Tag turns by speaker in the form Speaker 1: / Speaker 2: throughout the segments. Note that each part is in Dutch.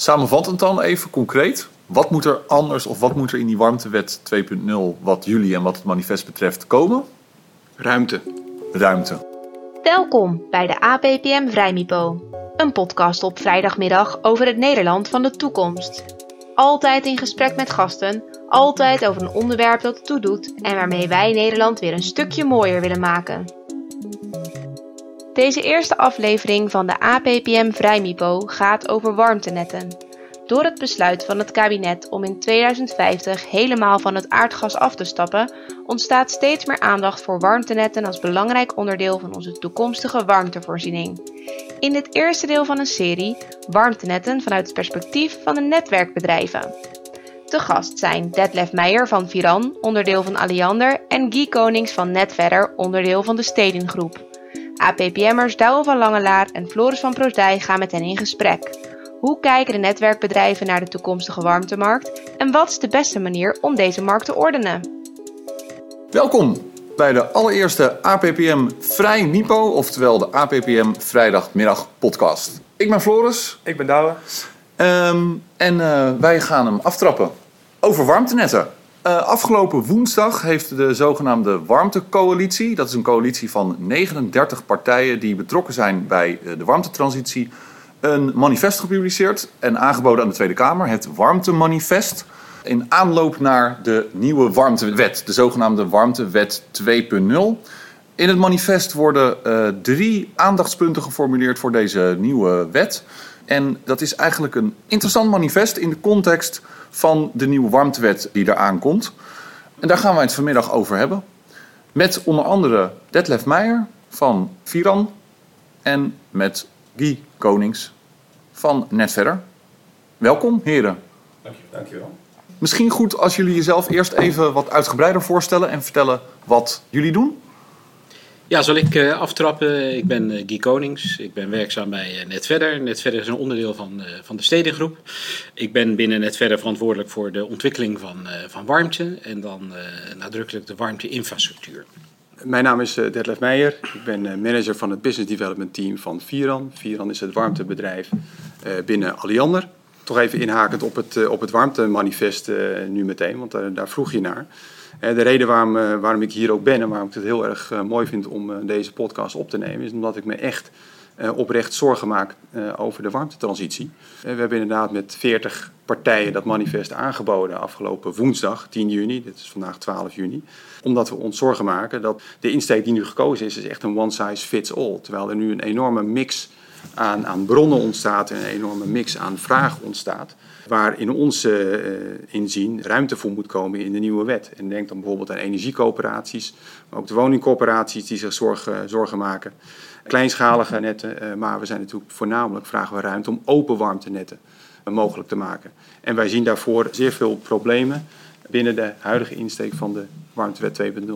Speaker 1: Samenvattend dan even concreet. Wat moet er anders of wat moet er in die warmtewet 2.0 wat jullie en wat het manifest betreft komen?
Speaker 2: Ruimte.
Speaker 1: Ruimte.
Speaker 3: Welkom bij de APPM Vrijmipo. Een podcast op vrijdagmiddag over het Nederland van de toekomst. Altijd in gesprek met gasten, altijd over een onderwerp dat ertoe doet en waarmee wij Nederland weer een stukje mooier willen maken. Deze eerste aflevering van de APPM Vrijmipo gaat over warmtenetten. Door het besluit van het kabinet om in 2050 helemaal van het aardgas af te stappen, ontstaat steeds meer aandacht voor warmtenetten als belangrijk onderdeel van onze toekomstige warmtevoorziening. In dit eerste deel van een serie warmtenetten vanuit het perspectief van de netwerkbedrijven. Te gast zijn Detlef Meijer van Viran, onderdeel van Alliander, en Guy Konings van Netverder, onderdeel van de Stedengroep. APPM'ers Douwe van Langelaar en Floris van Proosdij gaan met hen in gesprek. Hoe kijken de netwerkbedrijven naar de toekomstige warmtemarkt en wat is de beste manier om deze markt te ordenen?
Speaker 1: Welkom bij de allereerste APPM Vrij Nipo, oftewel de APPM Vrijdagmiddag podcast. Ik ben Floris.
Speaker 2: Ik ben Douwe.
Speaker 1: Ehm, en uh, wij gaan hem aftrappen over warmtenetten. Uh, afgelopen woensdag heeft de zogenaamde Warmtecoalitie, dat is een coalitie van 39 partijen die betrokken zijn bij uh, de warmtetransitie, een manifest gepubliceerd en aangeboden aan de Tweede Kamer, het Warmtemanifest. In aanloop naar de nieuwe warmtewet, de zogenaamde Warmtewet 2.0. In het manifest worden uh, drie aandachtspunten geformuleerd voor deze nieuwe wet. En dat is eigenlijk een interessant manifest in de context van de nieuwe warmtewet die eraan komt. En daar gaan wij het vanmiddag over hebben. Met onder andere Detlef Meijer van Viran en met Guy Konings van Netverder. Welkom, heren.
Speaker 2: Dank je, dankjewel.
Speaker 1: Misschien goed als jullie jezelf eerst even wat uitgebreider voorstellen en vertellen wat jullie doen.
Speaker 4: Ja, zal ik uh, aftrappen. Ik ben uh, Guy Konings. Ik ben werkzaam bij uh, Netverder. Netverder is een onderdeel van, van de Stedengroep. Ik ben binnen Netverder verantwoordelijk voor de ontwikkeling van, van warmte en dan nadrukkelijk de warmteinfrastructuur.
Speaker 2: Mijn naam is Detlef Meijer. Ik ben manager van het Business Development Team van Viran. Viran is het warmtebedrijf binnen Alliander. Toch even inhakend op het, op het warmtemanifest nu meteen, want daar vroeg je naar. De reden waarom, waarom ik hier ook ben en waarom ik het heel erg mooi vind om deze podcast op te nemen, is omdat ik me echt oprecht zorgen maak over de warmtetransitie. We hebben inderdaad met 40 partijen dat manifest aangeboden afgelopen woensdag, 10 juni, dit is vandaag 12 juni. Omdat we ons zorgen maken dat de insteek die nu gekozen is, is echt een one size fits all. Terwijl er nu een enorme mix aan, aan bronnen ontstaat en een enorme mix aan vraag ontstaat waar in ons uh, inzien ruimte voor moet komen in de nieuwe wet. En denk dan bijvoorbeeld aan energiecoöperaties, maar ook de woningcoöperaties die zich zorgen, zorgen maken. Kleinschalige netten, uh, maar we zijn natuurlijk voornamelijk vragen we ruimte om open warmtenetten mogelijk te maken. En wij zien daarvoor zeer veel problemen binnen de huidige insteek van de warmtewet 2.0.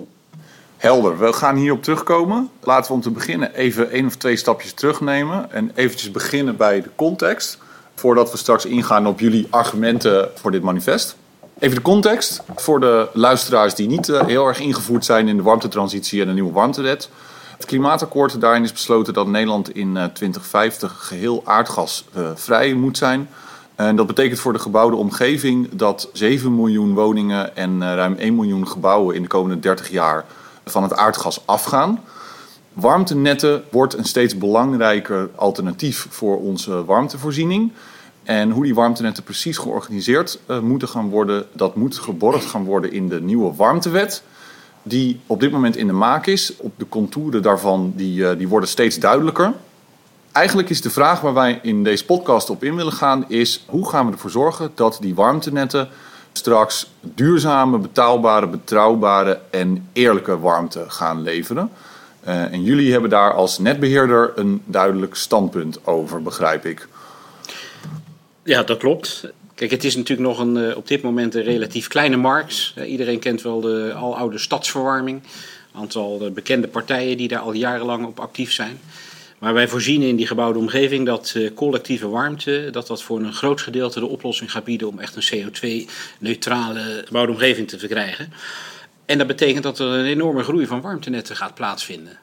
Speaker 1: Helder, we gaan hierop terugkomen. Laten we om te beginnen even één of twee stapjes terugnemen en eventjes beginnen bij de context voordat we straks ingaan op jullie argumenten voor dit manifest. Even de context voor de luisteraars die niet uh, heel erg ingevoerd zijn in de warmtetransitie en de nieuwe warmtewet. Het klimaatakkoord daarin is besloten dat Nederland in uh, 2050 geheel aardgasvrij uh, moet zijn. En dat betekent voor de gebouwde omgeving dat 7 miljoen woningen en ruim 1 miljoen gebouwen in de komende 30 jaar van het aardgas afgaan. Warmtenetten wordt een steeds belangrijker alternatief voor onze warmtevoorziening. En hoe die warmtenetten precies georganiseerd uh, moeten gaan worden, dat moet geborgd gaan worden in de nieuwe warmtewet. Die op dit moment in de maak is. Op de contouren daarvan die, uh, die worden steeds duidelijker. Eigenlijk is de vraag waar wij in deze podcast op in willen gaan, is hoe gaan we ervoor zorgen dat die warmtenetten straks duurzame, betaalbare, betrouwbare en eerlijke warmte gaan leveren. Uh, en jullie hebben daar als netbeheerder een duidelijk standpunt over, begrijp ik.
Speaker 4: Ja, dat klopt. Kijk, het is natuurlijk nog een, uh, op dit moment een relatief kleine markt. Uh, iedereen kent wel de aloude stadsverwarming. Een aantal bekende partijen die daar al jarenlang op actief zijn. Maar wij voorzien in die gebouwde omgeving dat collectieve warmte, dat dat voor een groot gedeelte de oplossing gaat bieden om echt een CO2-neutrale gebouwde omgeving te verkrijgen. En dat betekent dat er een enorme groei van warmtenetten gaat plaatsvinden.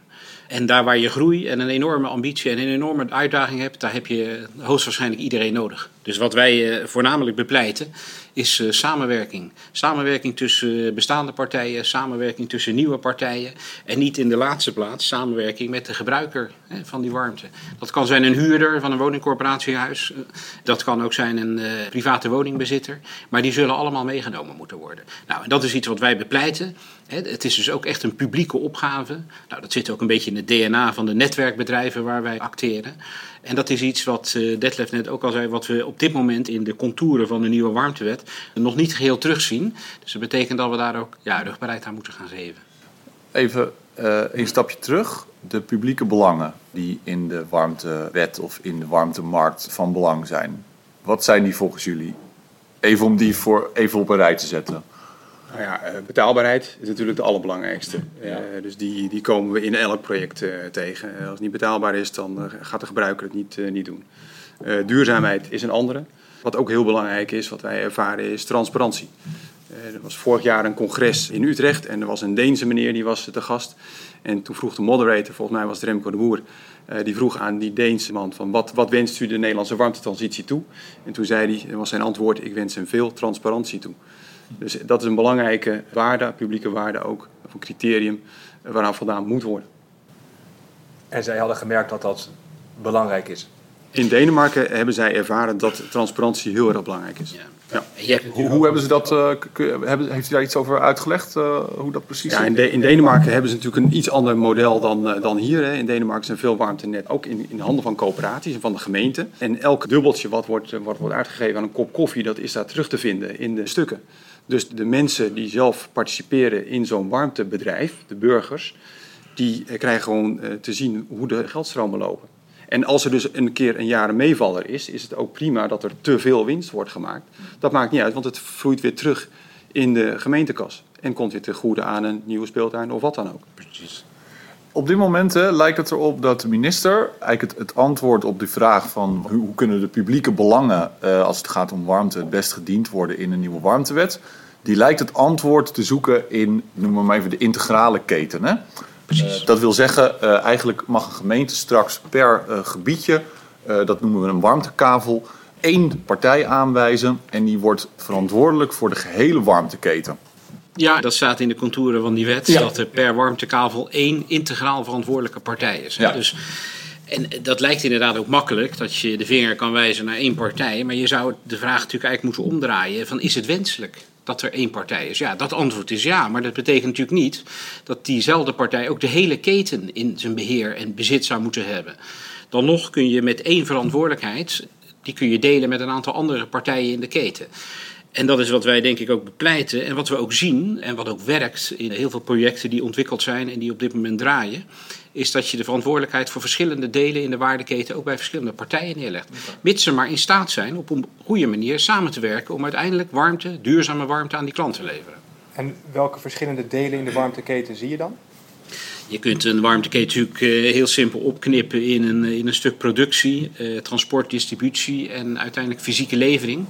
Speaker 4: En daar waar je groei en een enorme ambitie en een enorme uitdaging hebt, daar heb je hoogstwaarschijnlijk iedereen nodig. Dus wat wij voornamelijk bepleiten is samenwerking. Samenwerking tussen bestaande partijen, samenwerking tussen nieuwe partijen. En niet in de laatste plaats samenwerking met de gebruiker van die warmte. Dat kan zijn een huurder van een woningcorporatiehuis. Dat kan ook zijn een private woningbezitter. Maar die zullen allemaal meegenomen moeten worden. Nou, en dat is iets wat wij bepleiten. Het is dus ook echt een publieke opgave. Nou, dat zit ook een beetje in het DNA van de netwerkbedrijven waar wij acteren. En dat is iets wat uh, Detlef net ook al zei, wat we op dit moment in de contouren van de nieuwe warmtewet nog niet geheel terugzien. Dus dat betekent dat we daar ook ja, rugbaarheid aan moeten gaan geven.
Speaker 1: Even uh, een stapje terug. De publieke belangen die in de warmtewet of in de warmtemarkt van belang zijn. Wat zijn die volgens jullie? Even om die voor, even op een rij te zetten.
Speaker 2: Nou ja, eh, betaalbaarheid is natuurlijk de allerbelangrijkste. Ja. Uh, dus die, die komen we in elk project uh, tegen. als het niet betaalbaar is, dan gaat de gebruiker het niet, niet doen. duurzaamheid is een andere. Wat ook heel belangrijk is, wat wij ervaren, is transparantie. er was vorig jaar een congres in Utrecht en er was een Deense meneer die was te gast. En toen vroeg de moderator, volgens mij was het Remco de Boer, die vroeg aan die Deense man van wat, wat wenst u de Nederlandse warmtetransitie toe? En toen zei hij, was zijn antwoord, ik wens hem veel transparantie toe. Dus dat is een belangrijke waarde, publieke waarde ook, of een criterium waaraan voldaan moet worden.
Speaker 5: En zij hadden gemerkt dat dat belangrijk is.
Speaker 2: In Denemarken hebben zij ervaren dat transparantie heel erg belangrijk is. Ja.
Speaker 1: Ja. Hoe, hoe, hebben ze dat, uh, hebben, heeft u daar iets over uitgelegd, uh, hoe dat precies
Speaker 2: ja, in, de, in, Denemarken hebben ze natuurlijk een iets ander model dan, uh, dan hier. Hè. In Denemarken zijn veel warmtenet ook in, in handen van coöperaties en van de gemeente. En elk dubbeltje wat wordt, wat wordt uitgegeven aan een kop koffie, dat is daar terug te vinden in de stukken. Dus de mensen die zelf participeren in zo'n warmtebedrijf, de burgers, die eh, krijgen gewoon eh, te zien hoe de geldstromen lopen. En als er dus een keer een jaar een meevaller is, is het ook prima dat er te veel winst wordt gemaakt. Dat maakt niet uit, want het vloeit weer terug in de gemeentekas. En komt weer te goede aan een nieuwe speeltuin of wat dan ook. Precies.
Speaker 1: Op dit moment hè, lijkt het erop dat de minister eigenlijk het, het antwoord op de vraag van hoe, hoe kunnen de publieke belangen uh, als het gaat om warmte het best gediend worden in een nieuwe warmtewet, die lijkt het antwoord te zoeken in, noem maar even de integrale keten. Hè? Precies. Uh, dat wil zeggen, uh, eigenlijk mag een gemeente straks per gebiedje, dat noemen we een warmtekavel, één partij aanwijzen en die wordt verantwoordelijk voor de gehele warmteketen.
Speaker 4: Ja, dat staat in de contouren van die wet. Ja. Dat er per warmtekavel één integraal verantwoordelijke partij is. Ja. Dus, en dat lijkt inderdaad ook makkelijk, dat je de vinger kan wijzen naar één partij. Maar je zou de vraag natuurlijk eigenlijk moeten omdraaien: van is het wenselijk? dat er één partij is? Ja, dat antwoord is ja, maar dat betekent natuurlijk niet dat diezelfde partij ook de hele keten in zijn beheer en bezit zou moeten hebben. Dan nog kun je met één verantwoordelijkheid, die kun je delen met een aantal andere partijen in de keten. En dat is wat wij denk ik ook bepleiten en wat we ook zien en wat ook werkt in heel veel projecten die ontwikkeld zijn en die op dit moment draaien, is dat je de verantwoordelijkheid voor verschillende delen in de waardeketen ook bij verschillende partijen neerlegt. Mits ze maar in staat zijn op een goede manier samen te werken om uiteindelijk warmte, duurzame warmte aan die klant te leveren.
Speaker 5: En welke verschillende delen in de warmteketen zie je dan?
Speaker 4: Je kunt een warmteketen natuurlijk eh, heel simpel opknippen in een, in een stuk productie, eh, transport, distributie en uiteindelijk fysieke levering.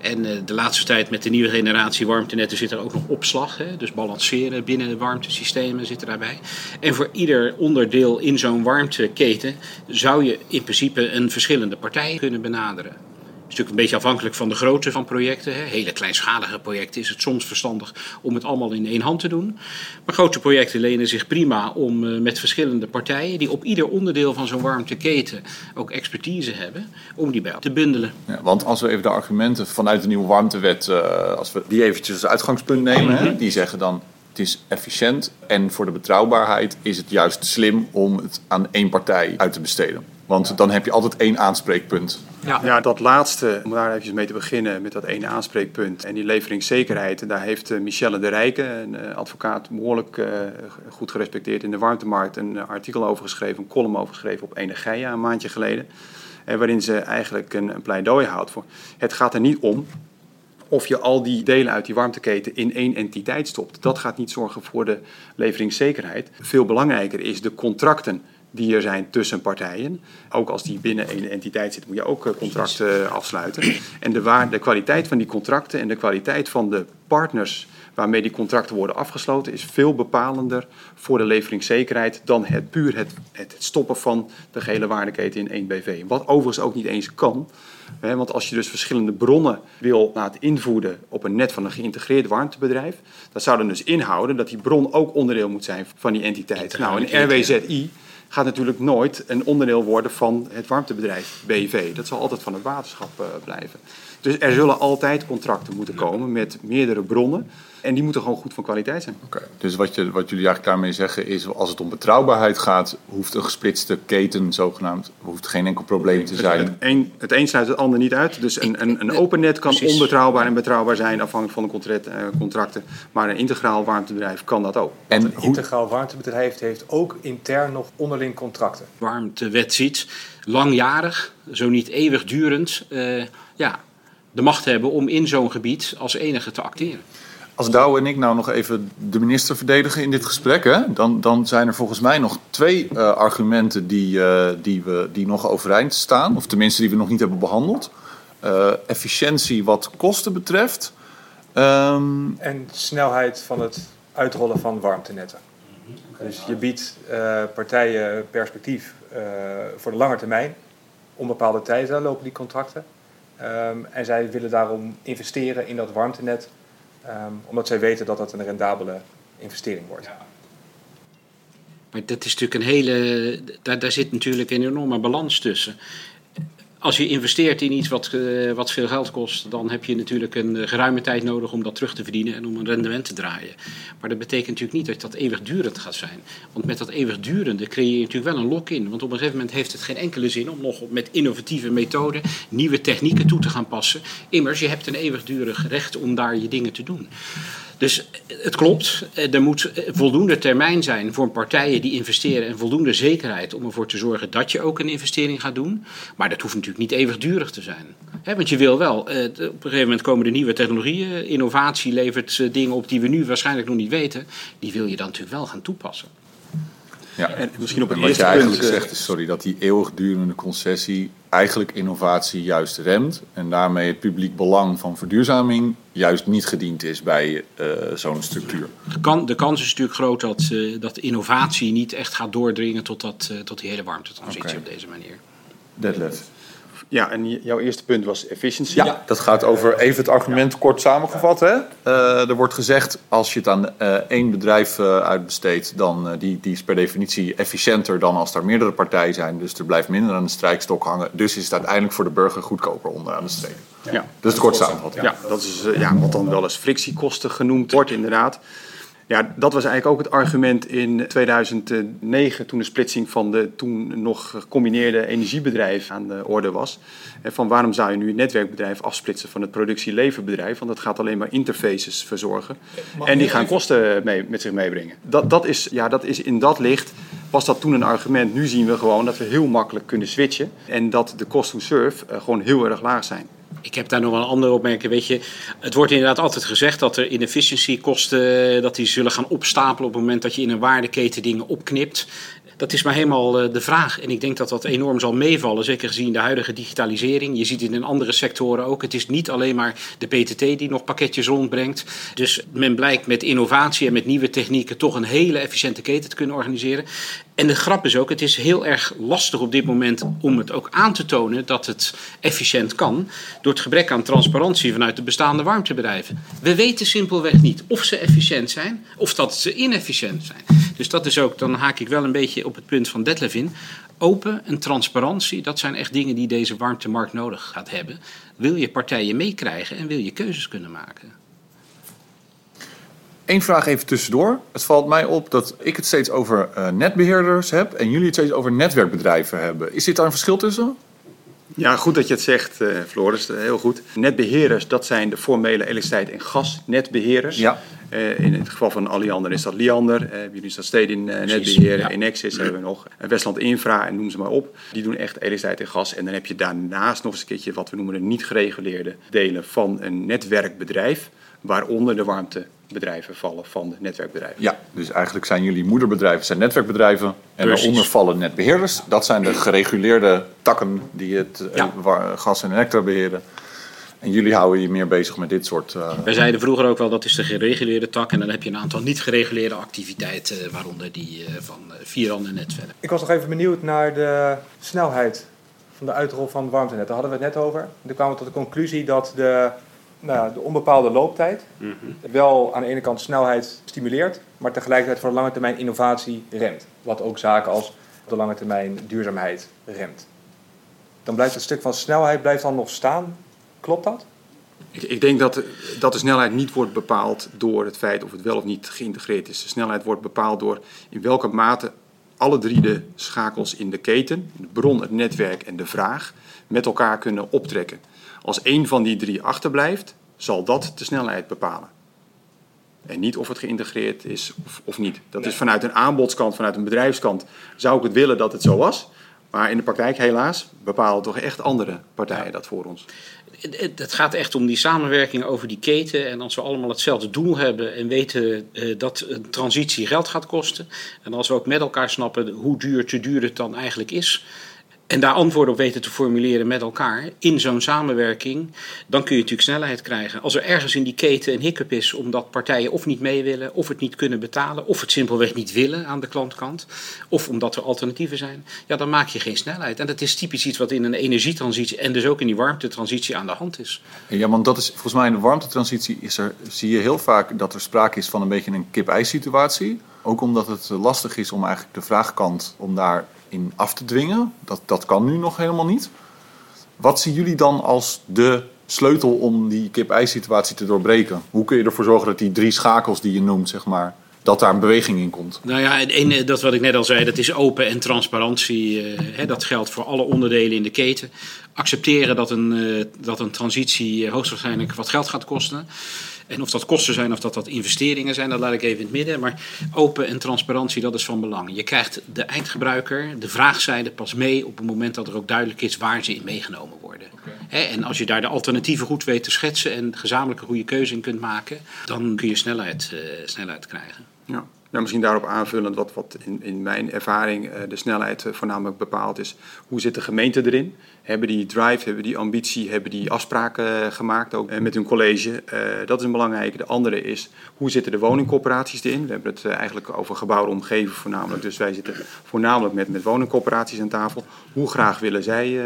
Speaker 4: En uh, de laatste tijd met de nieuwe generatie warmtenetten zit er ook nog opslag. Hè? Dus balanceren binnen de warmtesystemen zit er daarbij. En voor ieder onderdeel in zo'n warmteketen zou je in principe een verschillende partij kunnen benaderen is natuurlijk een beetje afhankelijk van de grootte van projecten. Hè. Hele kleinschalige projecten is het soms verstandig om het allemaal in één hand te doen. Maar grote projecten lenen zich prima om uh, met verschillende partijen, die op ieder onderdeel van zo'n warmteketen ook expertise hebben, om die bij te bundelen.
Speaker 1: Ja, want als we even de argumenten vanuit de nieuwe warmtewet, uh, als we die eventjes als uitgangspunt nemen, hè, die zeggen dan het is efficiënt en voor de betrouwbaarheid is het juist slim om het aan één partij uit te besteden. Want dan heb je altijd één aanspreekpunt.
Speaker 2: Ja. ja, dat laatste, om daar even mee te beginnen met dat ene aanspreekpunt en die leveringszekerheid. Daar heeft eh, Michelle de Rijke, een eh, advocaat, behoorlijk uh, goed gerespecteerd in de warmtemarkt, een artikel over geschreven, een column over geschreven op Energia een maandje geleden. waarin ze eigenlijk een, een pleidooi houdt voor. Het gaat er niet om of je al die delen uit die warmteketen in één entiteit stopt. Dat gaat niet zorgen voor de leveringszekerheid. Veel belangrijker is de contracten die er zijn tussen partijen. Ook als die binnen een entiteit zit, moet je ook eh, contracten eh, afsluiten. En de, waar, de kwaliteit van die contracten en de kwaliteit van de partners waarmee die contracten worden afgesloten, is veel bepalender voor de leveringszekerheid dan het puur het, het stoppen van de gehele waardeketen in één BV. Wat overigens ook niet eens kan. Hè, want als je dus verschillende bronnen wil laten invoeden op een net van een geïntegreerd warmtebedrijf, dat zou dan dus inhouden dat die bron ook onderdeel moet zijn van die entiteit. Nou, een RWZI gaat natuurlijk nooit een onderdeel worden van het warmtebedrijf BV. Dat zal altijd van het waterschap uh, blijven. Dus er zullen altijd contracten moeten komen met meerdere bronnen. En die moeten gewoon goed van kwaliteit zijn.
Speaker 1: Oké. Dus wat, je, wat jullie eigenlijk daarmee zeggen is, als het om betrouwbaarheid gaat, hoeft een gesplitste keten zogenaamd, hoeft geen enkel probleem te zijn.
Speaker 2: Het een, het een sluit het ander niet uit. Dus een, een, een open net kan Precies. onbetrouwbaar en betrouwbaar zijn afhankelijk van de contract, eh, contracten. Maar een integraal warmtebedrijf kan dat ook.
Speaker 5: En een integraal warmtebedrijf heeft ook intern nog onderling contracten.
Speaker 4: Warmtewet ziet, langjarig, zo niet eeuwigdurend, uh, ja, de macht hebben om in zo'n gebied als enige te acteren.
Speaker 1: Als Douwe en ik nou nog even de minister verdedigen in dit gesprek, hè, dan, dan zijn er volgens mij nog twee uh, argumenten die, uh, die, we, die nog overeind staan. Of tenminste die we nog niet hebben behandeld. Uh, efficiëntie wat kosten betreft. Um...
Speaker 5: En snelheid van het uitrollen van warmtenetten. Dus je biedt partijen perspectief voor de lange termijn. Onbepaalde tijden lopen die contracten. Um, en zij willen daarom investeren in dat warmtenet Um, omdat zij weten dat dat een rendabele investering wordt. Ja.
Speaker 4: Maar dat is natuurlijk een hele. Daar, daar zit natuurlijk een enorme balans tussen als je investeert in iets wat, uh, wat veel geld kost, dan heb je natuurlijk een uh, geruime tijd nodig om dat terug te verdienen en om een rendement te draaien. Maar dat betekent natuurlijk niet dat dat eeuwigdurend gaat zijn. Want met dat eeuwigdurende creëer je natuurlijk wel een lock-in. Want op een gegeven moment heeft het geen enkele zin om nog met innovatieve methoden nieuwe technieken toe te gaan passen. Immers, je hebt een eeuwigdurig recht om daar je dingen te doen. Dus het klopt, er moet voldoende termijn zijn voor partijen die investeren en voldoende zekerheid om ervoor te zorgen dat je ook een investering gaat doen. Maar dat hoeft natuurlijk niet eeuwigdurig te zijn. want je wil wel, eh, op een gegeven moment komen er nieuwe technologieën, innovatie levert eh, dingen op die we nu waarschijnlijk nog niet weten. Die wil je dan natuurlijk wel gaan toepassen.
Speaker 1: Ja, en misschien op het wat je eigenlijk punt, zegt is sorry, dat die eeuwigdurende concessie eigenlijk innovatie juist remt. En daarmee het publiek belang van verduurzaming juist niet gediend is bij uh, zo'n structuur.
Speaker 4: De, kan, de kans is natuurlijk groot dat, uh, dat innovatie niet echt gaat doordringen tot, dat, uh, tot die hele warmtetransitie okay. op deze manier.
Speaker 1: Detlef.
Speaker 2: Ja, en jouw eerste punt was efficiency.
Speaker 1: Ja, dat gaat over even het argument kort samengevat. Hè? Uh, er wordt gezegd, als je het aan uh, één bedrijf uh, uitbesteedt, dan die, die is per definitie efficiënter dan als er meerdere partijen zijn. Dus er blijft minder aan de strijkstok hangen. Dus is het uiteindelijk voor de burger goedkoper onderaan de streep. Ja. Dus kort samenvatting.
Speaker 2: Ja, dat is ja, wat dan wel eens frictiekosten genoemd wordt, inderdaad. Ja, dat was eigenlijk ook het argument in 2009 toen de splitsing van de toen nog gecombineerde energiebedrijf aan de orde was. Van waarom zou je nu het netwerkbedrijf afsplitsen van het productieleverbedrijf? Want dat gaat alleen maar interfaces verzorgen. en die gaan kosten mee, met zich meebrengen. Dat, dat, is, ja, dat is in dat licht was dat toen een argument. Nu zien we gewoon dat we heel makkelijk kunnen switchen. En dat de cost to serve eh, gewoon heel erg laag zijn
Speaker 4: ik heb daar nog wel een andere opmerking. Weet je, het wordt inderdaad altijd gezegd dat er inefficiëntiekosten dat die zullen gaan opstapelen op het moment dat je in een waardeketen dingen opknipt. Dat is maar helemaal eh, de vraag. En ik denk dat dat enorm zal meevallen, zeker gezien de huidige digitalisering. Je ziet het in andere sectoren ook. Het is niet alleen maar de PTT die nog pakketjes rondbrengt. Dus men blijkt met innovatie en met nieuwe technieken toch een hele efficiënte keten te kunnen organiseren. En de grap is ook, het is heel erg lastig op dit moment om het ook aan te tonen dat het efficiënt kan. Door het gebrek aan transparantie vanuit de bestaande warmtebedrijven. We weten simpelweg niet of ze efficiënt zijn of dat ze inefficiënt zijn. Dus dat is ook, dan haak ik wel een beetje het punt van Detlef in. Open en transparantie, dat zijn echt dingen die deze warmtemarkt nodig gaat hebben. Wil je partijen meekrijgen en wil je keuzes kunnen maken.
Speaker 1: Eén vraag even tussendoor. Het valt mij op dat ik het steeds over uh, netbeheerders heb en jullie het steeds over netwerkbedrijven hebben. Is dit daar een verschil tussen?
Speaker 2: Ja, goed dat je het zegt, uh, Floris. Heel goed. Netbeheerders, dat zijn de formele elektriciteit- en gasnetbeheerders. Ja. Uh, in het geval van Alliander is dat Liander. Uh, jullie is dat Stedin uh, Netbeheer. Ja. Enexis hebben we nog. Westland Infra en noem ze maar op. Die doen echt elektriciteit en gas. En dan heb je daarnaast nog eens een keertje wat we noemen de niet gereguleerde delen van een netwerkbedrijf. Waaronder de warmte bedrijven vallen van de netwerkbedrijven.
Speaker 1: Ja, dus eigenlijk zijn jullie moederbedrijven zijn netwerkbedrijven. En
Speaker 4: Precies.
Speaker 1: daaronder vallen netbeheerders. Dat zijn de gereguleerde takken die het eh,
Speaker 4: Ja.
Speaker 1: gas en elektra beheren. En jullie houden je meer bezig met dit soort... eh,
Speaker 4: Wij zeiden vroeger ook wel dat is de gereguleerde tak. En dan heb je een aantal niet gereguleerde activiteiten, eh, waaronder die eh, van eh, Vieran en Netverder.
Speaker 5: Ik was nog even benieuwd naar de snelheid van de uitrol van warmtenet. Daar hadden we het net over. Toen kwamen we tot de conclusie dat de, nou, ja, de onbepaalde looptijd wel aan de ene kant snelheid stimuleert, maar tegelijkertijd voor de lange termijn innovatie remt. Wat ook zaken als de lange termijn duurzaamheid remt. Dan blijft het stuk van snelheid blijft dan nog staan. Klopt dat?
Speaker 2: Ik, ik denk dat, dat de snelheid niet wordt bepaald door het feit of het wel of niet geïntegreerd is. De snelheid wordt bepaald door in welke mate alle drie de schakels in de keten, de bron, het netwerk en de vraag, met elkaar kunnen optrekken. Als één van die drie achterblijft, zal dat de snelheid bepalen. En niet of het geïntegreerd is of, of niet. Dat is vanuit een aanbodskant, vanuit een bedrijfskant, zou ik het willen dat het zo was. Maar in de praktijk, helaas, bepalen toch echt andere partijen dat voor ons.
Speaker 4: Het- gaat echt om die samenwerking over die keten. En als we allemaal hetzelfde doel hebben en weten eh, dat een transitie geld gaat kosten. En als we ook met elkaar snappen hoe duur te duur het dan eigenlijk is. En daar antwoorden op weten te formuleren met elkaar in zo'n samenwerking, dan kun je natuurlijk snelheid krijgen. Als er ergens in die keten een hiccup is omdat partijen of niet mee willen, of het niet kunnen betalen, of het simpelweg niet willen aan de klantkant, of omdat er alternatieven zijn, ja, dan maak je geen snelheid. En dat is typisch iets wat in een energietransitie en dus ook in die warmtetransitie aan de hand is.
Speaker 1: Ja, want dat is volgens mij in de warmtetransitie is er, zie je heel vaak dat er sprake is van een beetje een kip-ei situatie. Ook omdat het lastig is om eigenlijk de vraagkant om daarin af te dwingen. Dat, dat kan nu nog helemaal niet. Wat zien jullie dan als de sleutel om die kip-ei situatie te doorbreken? Hoe kun je ervoor zorgen dat die drie schakels die je noemt, zeg maar, dat daar een beweging in komt?
Speaker 4: Nou ja, het ene, dat wat ik net al zei, dat is open en transparantie. eh, hè, dat geldt voor alle onderdelen in de keten. Accepteren dat een, eh, dat een transitie eh, hoogstwaarschijnlijk wat geld gaat kosten. En of dat kosten zijn of dat dat investeringen zijn, dat laat ik even in het midden. Maar open en transparantie, dat is van belang. Je krijgt de eindgebruiker, de vraagzijde pas mee op het moment dat er ook duidelijk is waar ze in meegenomen worden. En als je daar de alternatieven goed weet te schetsen en gezamenlijk een goede keuze in kunt maken, dan kun je snelheid, eh, snelheid krijgen.
Speaker 2: Ja. Ja, misschien daarop aanvullend, wat, wat in, in mijn ervaring eh, de snelheid eh, voornamelijk bepaalt, is hoe zit de gemeente erin? Hebben die drive, hebben die ambitie, hebben die afspraken eh, gemaakt ook met hun college? Dat is een belangrijke. De andere is, hoe zitten de woningcorporaties erin? We hebben het eigenlijk over gebouwde omgeving voornamelijk, dus wij zitten voornamelijk met, met woningcorporaties aan tafel. Hoe graag willen zij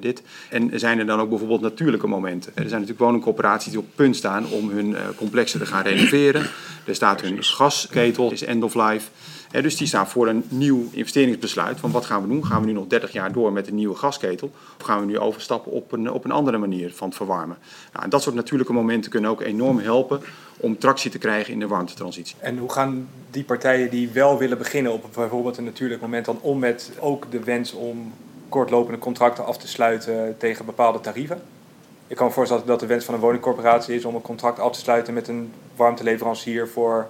Speaker 2: dit? En zijn er dan ook bijvoorbeeld natuurlijke momenten? Er zijn natuurlijk woningcorporaties die op punt staan om hun complexen te gaan renoveren. Er staat hun gasketel, end of life. Hè, dus die staan voor een nieuw investeringsbesluit. Van wat gaan we doen? Gaan we nu nog 30 jaar door met een nieuwe gasketel? Of gaan we nu overstappen op een, op een andere manier van het verwarmen? Nou, en dat soort natuurlijke momenten kunnen ook enorm helpen om tractie te krijgen in de warmtetransitie.
Speaker 5: En hoe gaan die partijen die wel willen beginnen op bijvoorbeeld een natuurlijk moment dan om met ook de wens om kortlopende contracten af te sluiten tegen bepaalde tarieven? Ik kan me voorstellen dat de wens van een woningcorporatie is om een contract af te sluiten met een warmteleverancier voor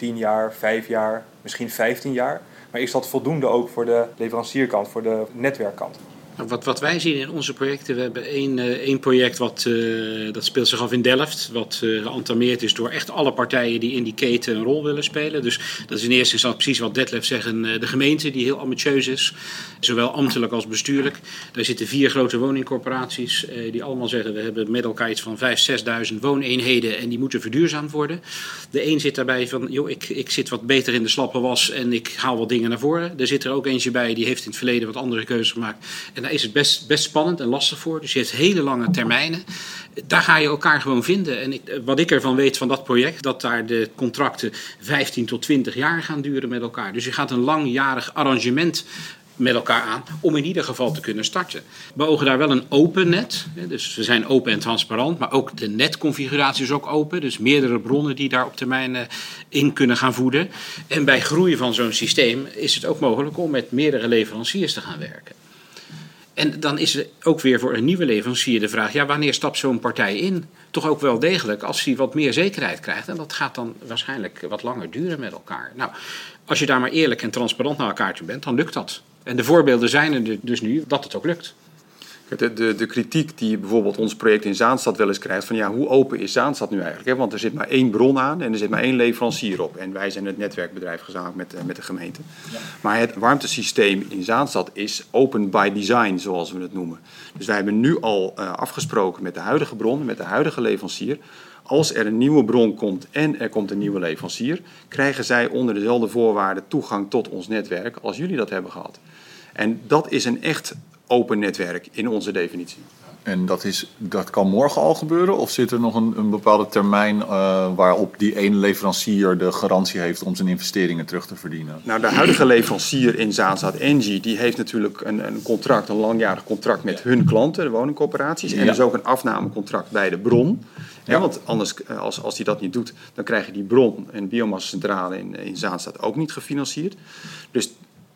Speaker 5: 10 jaar, 5 jaar, misschien 15 jaar. Maar is dat voldoende ook voor de leverancierkant, voor de netwerkkant?
Speaker 4: Nou, Wat, wat wij zien in onze projecten, we hebben één, eh, één project wat, eh, dat speelt zich af in Delft, wat eh geantameerd is door echt alle partijen die in die keten een rol willen spelen. Dus dat is in eerste instantie precies wat Detlef zegt, de gemeente die heel ambitieus is, zowel ambtelijk als bestuurlijk. Daar zitten vier grote woningcorporaties die allemaal zeggen we hebben met elkaar iets van 5.000, 6.000 wooneenheden en die moeten verduurzaamd worden. De een zit daarbij van, joh, ik, ik zit wat beter in de slappe was en ik haal wat dingen naar voren. Er zit er ook eentje bij, die heeft in het verleden wat andere keuzes gemaakt. En is het best, best spannend en lastig voor. Dus je hebt hele lange termijnen. Daar ga je elkaar gewoon vinden. En ik, eh, wat ik ervan weet van dat project, dat daar de contracten 15 tot 20 jaar gaan duren met elkaar. Dus je gaat een langjarig arrangement met elkaar aan om in ieder geval te kunnen starten. We ogen daar wel een open net. Dus we zijn open en transparant, maar ook de netconfiguratie is ook open. Dus meerdere bronnen die daar op termijn eh, in kunnen gaan voeden. En bij groei van zo'n systeem is het ook mogelijk om met meerdere leveranciers te gaan werken. En dan is ook weer voor een nieuwe leverancier de vraag: ja, wanneer stapt zo'n partij in? Toch ook wel degelijk als hij wat meer zekerheid krijgt. En dat gaat dan waarschijnlijk wat langer duren met elkaar. Nou, als je daar maar eerlijk en transparant naar elkaar toe bent, dan lukt dat. En de voorbeelden zijn er dus nu dat het ook lukt.
Speaker 2: De, de, de kritiek die bijvoorbeeld ons project in Zaanstad wel eens krijgt... van ja, hoe open is Zaanstad nu eigenlijk? Hè? Want er zit maar één bron aan en er zit maar één leverancier op. En wij zijn het netwerkbedrijf gezamenlijk met, eh, met de gemeente. Maar het warmtesysteem in Zaanstad is open by design, zoals we het noemen. Dus wij hebben nu al uh, afgesproken met de huidige bron, met de huidige leverancier... Als er een nieuwe bron komt en er komt een nieuwe leverancier, krijgen zij onder dezelfde voorwaarden toegang tot ons netwerk als jullie dat hebben gehad. En dat is een echt open netwerk in onze definitie.
Speaker 1: En dat, is, dat kan morgen al gebeuren? Of zit er nog een, een bepaalde termijn uh, waarop die ene leverancier de garantie heeft om zijn investeringen terug te verdienen?
Speaker 2: Nou, de huidige leverancier in Zaanstad, Engie, die heeft natuurlijk een, een contract, een langjarig contract met hun klanten, de woningcorporaties. En ja. dus ook een afnamecontract bij de bron. Ja. want anders, eh, als, als die dat niet doet, dan krijg je die bron en biomassacentrale in, in Zaanstad ook niet gefinancierd. Dus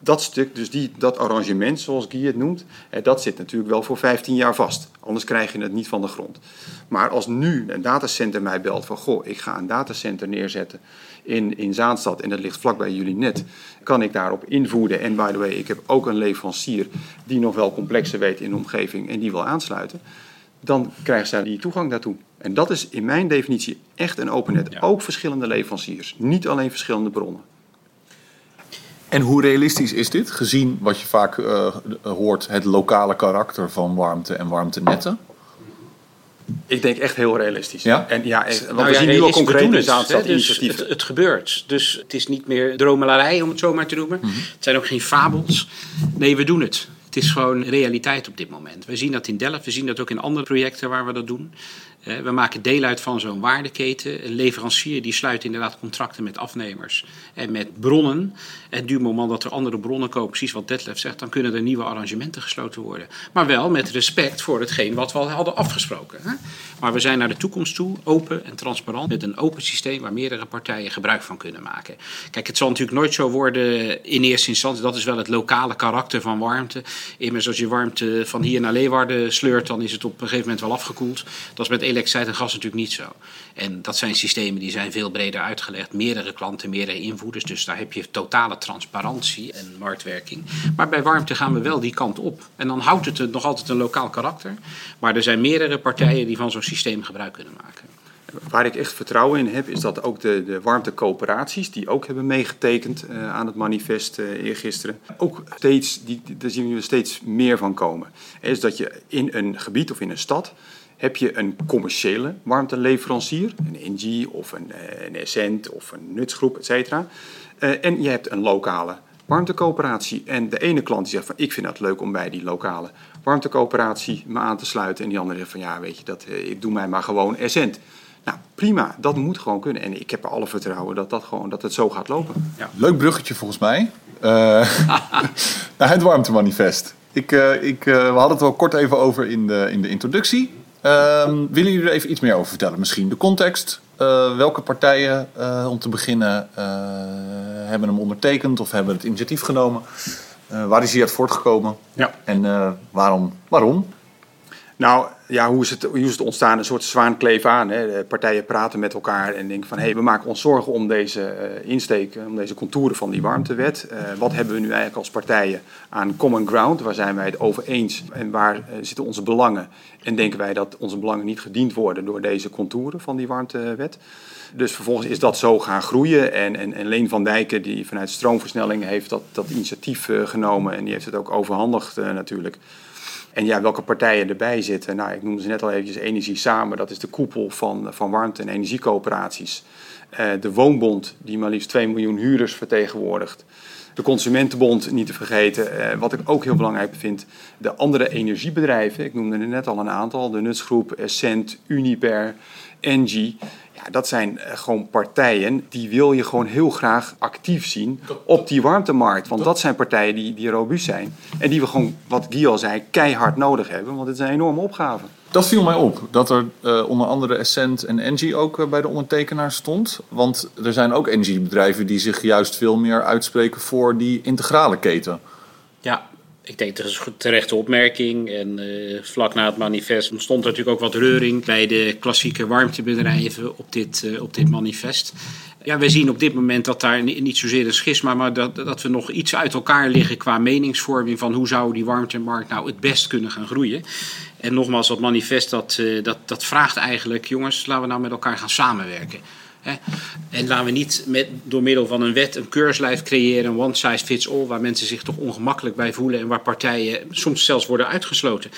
Speaker 2: dat stuk, dus die, dat arrangement, zoals Guy het noemt, dat zit natuurlijk wel voor 15 jaar vast. Anders krijg je het niet van de grond. Maar als nu een datacenter mij belt van, goh, ik ga een datacenter neerzetten in, in Zaanstad en dat ligt vlakbij jullie net, kan ik daarop invoeden. En by the way, ik heb ook een leverancier die nog wel complexer weet in de omgeving en die wil aansluiten. Dan krijgen zij die toegang daartoe. En dat is in mijn definitie echt een open net. Ja. Ook verschillende leveranciers, niet alleen verschillende bronnen.
Speaker 1: En hoe realistisch is dit, gezien wat je vaak uh, hoort, het lokale karakter van warmte en warmtenetten?
Speaker 2: Ik denk echt heel realistisch.
Speaker 1: Ja?
Speaker 2: En ja, echt, want nou, we ja, zien nu al concreet dus
Speaker 4: het, het, gebeurt. Dus het is niet meer dromelarij, om het zo maar te noemen. Mm -hmm. Het zijn ook geen fabels. Nee, we doen het. Het is gewoon realiteit op dit moment. We zien dat in Delft, we zien dat ook in andere projecten waar we dat doen. We maken deel uit van zo'n waardeketen. Een leverancier die sluit inderdaad contracten met afnemers en met bronnen. En du moment dat er andere bronnen komen, precies wat Detlef zegt, dan kunnen er nieuwe arrangementen gesloten worden. Maar wel met respect voor hetgeen wat we al hadden afgesproken. Maar we zijn naar de toekomst toe open en transparant met een open systeem waar meerdere partijen gebruik van kunnen maken. Kijk, het zal natuurlijk nooit zo worden in eerste instantie. Dat is wel het lokale karakter van warmte. Immers als je warmte van hier naar Leeuwarden sleurt, dan is het op een gegeven moment wel afgekoeld. Dat is met elektriciteit en gas natuurlijk niet zo. En dat zijn systemen die zijn veel breder uitgelegd. Meerdere klanten, meerdere invoerders. Dus daar heb je totale transparantie en marktwerking. Maar bij warmte gaan we wel die kant op. En dan houdt het nog altijd een lokaal karakter. Maar er zijn meerdere partijen die van zo'n systeem gebruik kunnen maken.
Speaker 2: Waar ik echt vertrouwen in heb, is dat ook de, de warmtecoöperaties, die ook hebben meegetekend uh, aan het manifest uh, eergisteren, ook steeds, die, daar zien we steeds meer van komen. Is dat je in een gebied of in een stad heb je een commerciële warmteleverancier, een Engie of een, een Essent of een Nutsgroep, et cetera. Uh, en je hebt een lokale warmtecoöperatie. En de ene klant die zegt van ik vind het leuk om bij die lokale warmtecoöperatie me aan te sluiten. En die andere zegt van ja weet je, dat, ik doe mij maar gewoon Essent. Nou, prima, dat moet gewoon kunnen. En ik heb er alle vertrouwen dat, dat, gewoon, dat het zo gaat lopen.
Speaker 1: Ja. Leuk bruggetje volgens mij. Uh, het warmtemanifest. Ik, uh, ik, we hadden het wel kort even over in de, in de introductie. Willen jullie er even iets meer over vertellen? Misschien de context. welke partijen, om te beginnen, hebben hem ondertekend of hebben het initiatief genomen? waar is hij uit voortgekomen?
Speaker 2: Ja.
Speaker 1: En waarom? waarom?
Speaker 2: Nou, ja, hoe is, het, hoe is het ontstaan? Een soort zwaankleef aan. Hè? Partijen praten met elkaar en denken van... hé, hey, we maken ons zorgen om deze uh, insteek, om deze contouren van die warmtewet. Uh, wat hebben we nu eigenlijk als partijen aan common ground? Waar zijn wij het over eens en waar uh, zitten onze belangen? En denken wij dat onze belangen niet gediend worden door deze contouren van die warmtewet? Dus vervolgens is dat zo gaan groeien. En, en, en Leen van Dijken, die vanuit stroomversnelling heeft dat, dat initiatief genomen... en die heeft het ook overhandigd natuurlijk... En ja, welke partijen erbij zitten. Nou, ik noemde ze net al eventjes Energie Samen. Dat is de koepel van, van warmte- en energiecoöperaties. De Woonbond, die maar liefst 2 miljoen huurders vertegenwoordigt. De Consumentenbond, niet te vergeten. Wat ik ook heel belangrijk vind, de andere energiebedrijven. Ik noemde er net al een aantal. De Nutsgroep, Essent, Uniper, Engie. Ja, dat zijn gewoon partijen die wil je gewoon heel graag actief zien op die warmtemarkt. Want dat zijn partijen die, die robuust zijn. En die we gewoon, wat Guy al zei, keihard nodig hebben. Want het is een enorme opgave.
Speaker 1: Dat viel mij op, dat er uh, onder andere Essent en Engie ook uh, bij de ondertekenaar stond. Want er zijn ook energiebedrijven die zich juist veel meer uitspreken voor die integrale keten.
Speaker 4: Ja, ik denk dat is een terechte opmerking. En uh, vlak na het manifest ontstond er natuurlijk ook wat reuring bij de klassieke warmtebedrijven op dit, uh, op dit manifest. Ja, wij zien op dit moment dat daar niet zozeer een schisma, maar dat, dat we nog iets uit elkaar liggen qua meningsvorming van hoe zou die warmtemarkt nou het best kunnen gaan groeien. En nogmaals, dat manifest dat, eh, dat, dat vraagt eigenlijk, jongens, laten we nou met elkaar gaan samenwerken. En laten we niet met, door middel van een wet een keurslijf creëren, een one size fits all, waar mensen zich toch ongemakkelijk bij voelen en waar partijen soms zelfs worden uitgesloten